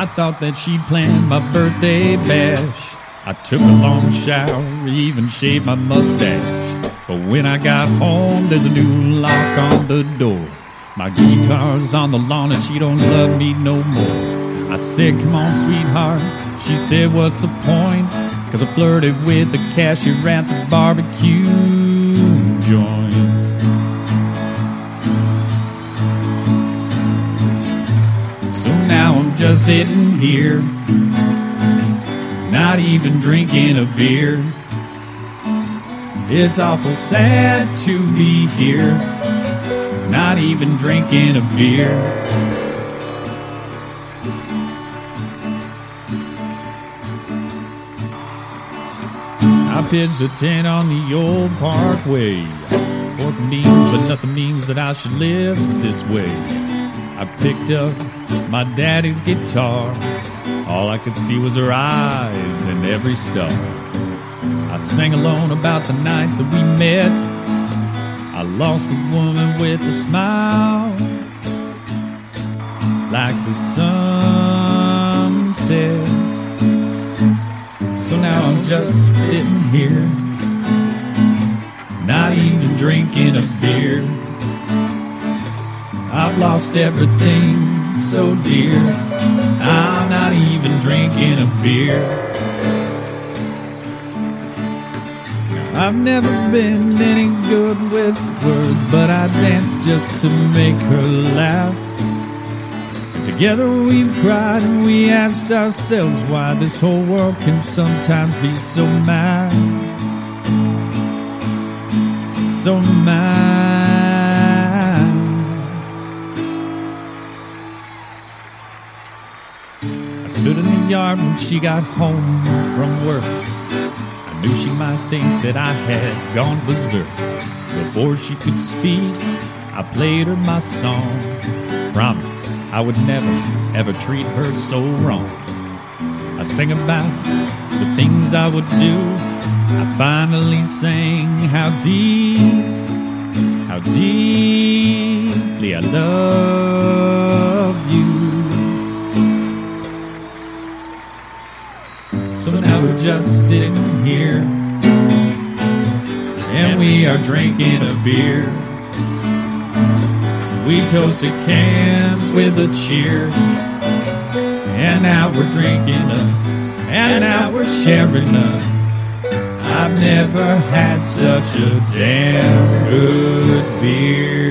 I thought that she'd planned my birthday bash. I took a long shower, even shaved my mustache. But when I got home, there's a new lock on the door. My guitar's on the lawn and she don't love me no more. I said, come on, sweetheart. She said, what's the point? Cause I flirted with the cashier at the barbecue joint. Just sitting here, not even drinking a beer. It's awful sad to be here, not even drinking a beer. I pitched a tent on the old parkway. Pork and beans, but nothing means that I should live this way. I picked up my daddy's guitar. All I could see was her eyes and every star. I sang alone about the night that we met. I lost the woman with a smile, like the sunset. So now I'm just sitting here, not even drinking a beer. I've lost everything so dear. I'm not even drinking a beer. I've never been any good with words, but I dance just to make her laugh. Together we've cried and we asked ourselves why this whole world can sometimes be so mad. So mad. Stood in the yard when she got home from work. I knew she might think that I had gone berserk. Before she could speak, I played her my song. Promised I would never, ever treat her so wrong. I sang about the things I would do. I finally sang how deep, how deeply I love Now we're just sitting here, and we are drinking a beer. We toast toasted cans with a cheer, and now we're drinking a, and now we're sharing a. I've never had such a damn good beer.